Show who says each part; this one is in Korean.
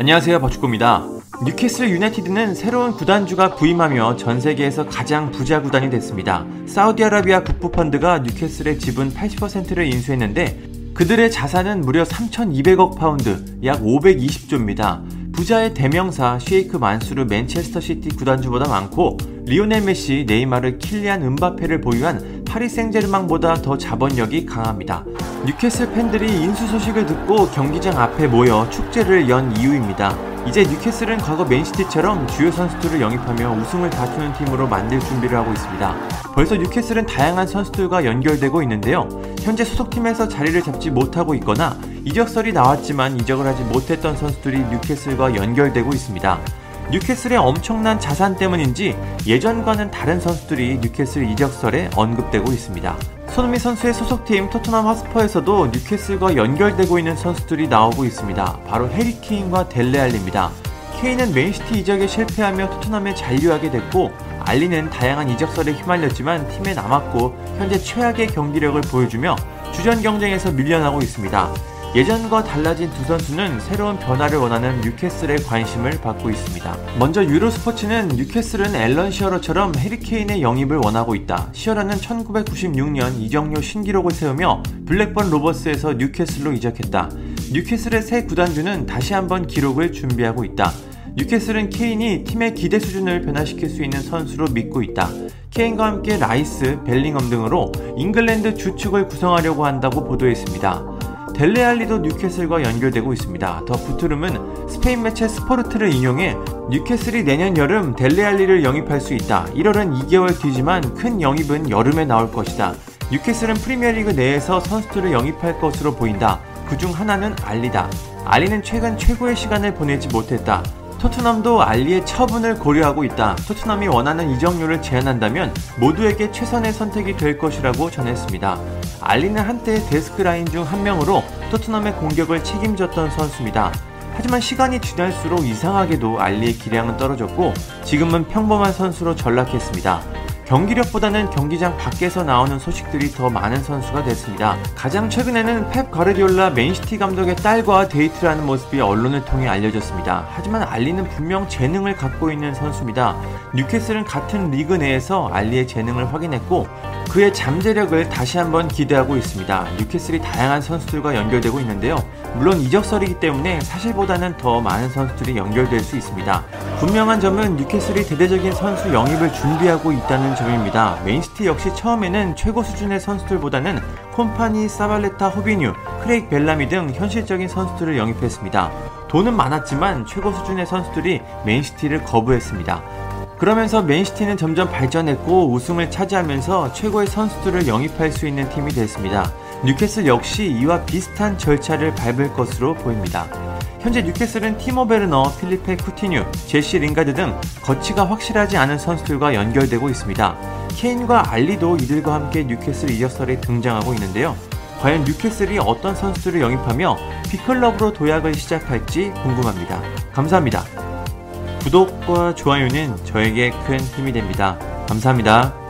Speaker 1: 안녕하세요 버축구입니다. 뉴캐슬 유나이티드는 새로운 구단주가 부임하며 전 세계에서 가장 부자 구단이 됐습니다. 사우디아라비아 국부 펀드가 뉴캐슬의 지분 80%를 인수했는데 그들의 자산은 무려 3,200억 파운드, 약 520조입니다. 부자의 대명사 쉐이크 만수르 맨체스터 시티 구단주보다 많고 리오넬 메시, 네이마르, 킬리안 음바페를 보유한 파리 생제르맹보다 더 자본력이 강합니다. 뉴캐슬 팬들이 인수 소식을 듣고 경기장 앞에 모여 축제를 연 이유입니다. 이제 뉴캐슬은 과거 맨시티처럼 주요 선수들을 영입하며 우승을 다투는 팀으로 만들 준비를 하고 있습니다. 벌써 뉴캐슬은 다양한 선수들과 연결되고 있는데요. 현재 소속팀에서 자리를 잡지 못하고 있거나 이적설이 나왔지만 이적을 하지 못했던 선수들이 뉴캐슬과 연결되고 있습니다. 뉴캐슬의 엄청난 자산 때문인지 예전과는 다른 선수들이 뉴캐슬 이적설에 언급되고 있습니다. 손흥민 선수의 소속팀 토트넘 핫스퍼에서도 뉴캐슬과 연결되고 있는 선수들이 나오고 있습니다. 바로 해리 케인과 델레 알리입니다. 케인은 맨시티 이적에 실패하며 토트넘에 잔류하게 됐고 알리는 다양한 이적설에 휘말렸지만 팀에 남았고 현재 최악의 경기력을 보여주며 주전 경쟁에서 밀려나고 있습니다. 예전과 달라진 두 선수는 새로운 변화를 원하는 뉴캐슬의 관심을 받고 있습니다. 먼저 유로스포츠는 뉴캐슬은 앨런 시어러처럼 해리케인의 영입을 원하고 있다. 시어러는 1996년 이적료 신기록을 세우며 블랙번 로버스에서 뉴캐슬로 이적했다. 뉴캐슬의 새 구단주는 다시 한번 기록을 준비하고 있다. 뉴캐슬은 케인이 팀의 기대 수준을 변화시킬 수 있는 선수로 믿고 있다. 케인과 함께 라이스, 벨링엄 등으로 잉글랜드 주축을 구성하려고 한다고 보도했습니다. 델레알리도 뉴캐슬과 연결되고 있습니다. 더 부트룸은 스페인 매체 스포르트를 인용해 뉴캐슬이 내년 여름 델레알리를 영입할 수 있다. 1월은 2개월 뒤지만 큰 영입은 여름에 나올 것이다. 뉴캐슬은 프리미어리그 내에서 선수들을 영입할 것으로 보인다. 그중 하나는 알리다. 알리는 최근 최고의 시간을 보내지 못했다. 토트넘도 알리의 처분을 고려하고 있다. 토트넘이 원하는 이적료를 제한한다면 모두에게 최선의 선택이 될 것이라고 전했습니다. 알리는 한때 데스크 라인 중 한 명으로 토트넘의 공격을 책임졌던 선수입니다. 하지만 시간이 지날수록 이상하게도 알리의 기량은 떨어졌고 지금은 평범한 선수로 전락했습니다. 경기력보다는 경기장 밖에서 나오는 소식들이 더 많은 선수가 됐습니다. 가장 최근에는 펩 가르디올라 맨시티 감독의 딸과 데이트를 하는 모습이 언론을 통해 알려졌습니다. 하지만 알리는 분명 재능을 갖고 있는 선수입니다. 뉴캐슬은 같은 리그 내에서 알리의 재능을 확인했고 그의 잠재력을 다시 한번 기대하고 있습니다. 뉴캐슬이 다양한 선수들과 연결되고 있는데요. 물론 이적설이기 때문에 사실보다는 더 많은 선수들이 연결될 수 있습니다. 분명한 점은 뉴캐슬이 대대적인 선수 영입을 준비하고 있다는 점입니다. 맨시티 역시 처음에는 최고 수준의 선수들보다는 콤파니, 사발레타, 호비뉴, 크레이크 벨라미 등 현실적인 선수들을 영입했습니다. 돈은 많았지만 최고 수준의 선수들이 맨시티를 거부했습니다. 그러면서 맨시티는 점점 발전했고 우승을 차지하면서 최고의 선수들을 영입할 수 있는 팀이 됐습니다. 뉴캐슬 역시 이와 비슷한 절차를 밟을 것으로 보입니다. 현재 뉴캐슬은 티모 베르너, 필리페 쿠티뉴, 제시 링가드 등 거취가 확실하지 않은 선수들과 연결되고 있습니다. 케인과 알리도 이들과 함께 뉴캐슬 이적설에 등장하고 있는데요. 과연 뉴캐슬이 어떤 선수들을 영입하며 빅클럽으로 도약을 시작할지 궁금합니다. 감사합니다. 구독과 좋아요는 저에게 큰 힘이 됩니다. 감사합니다.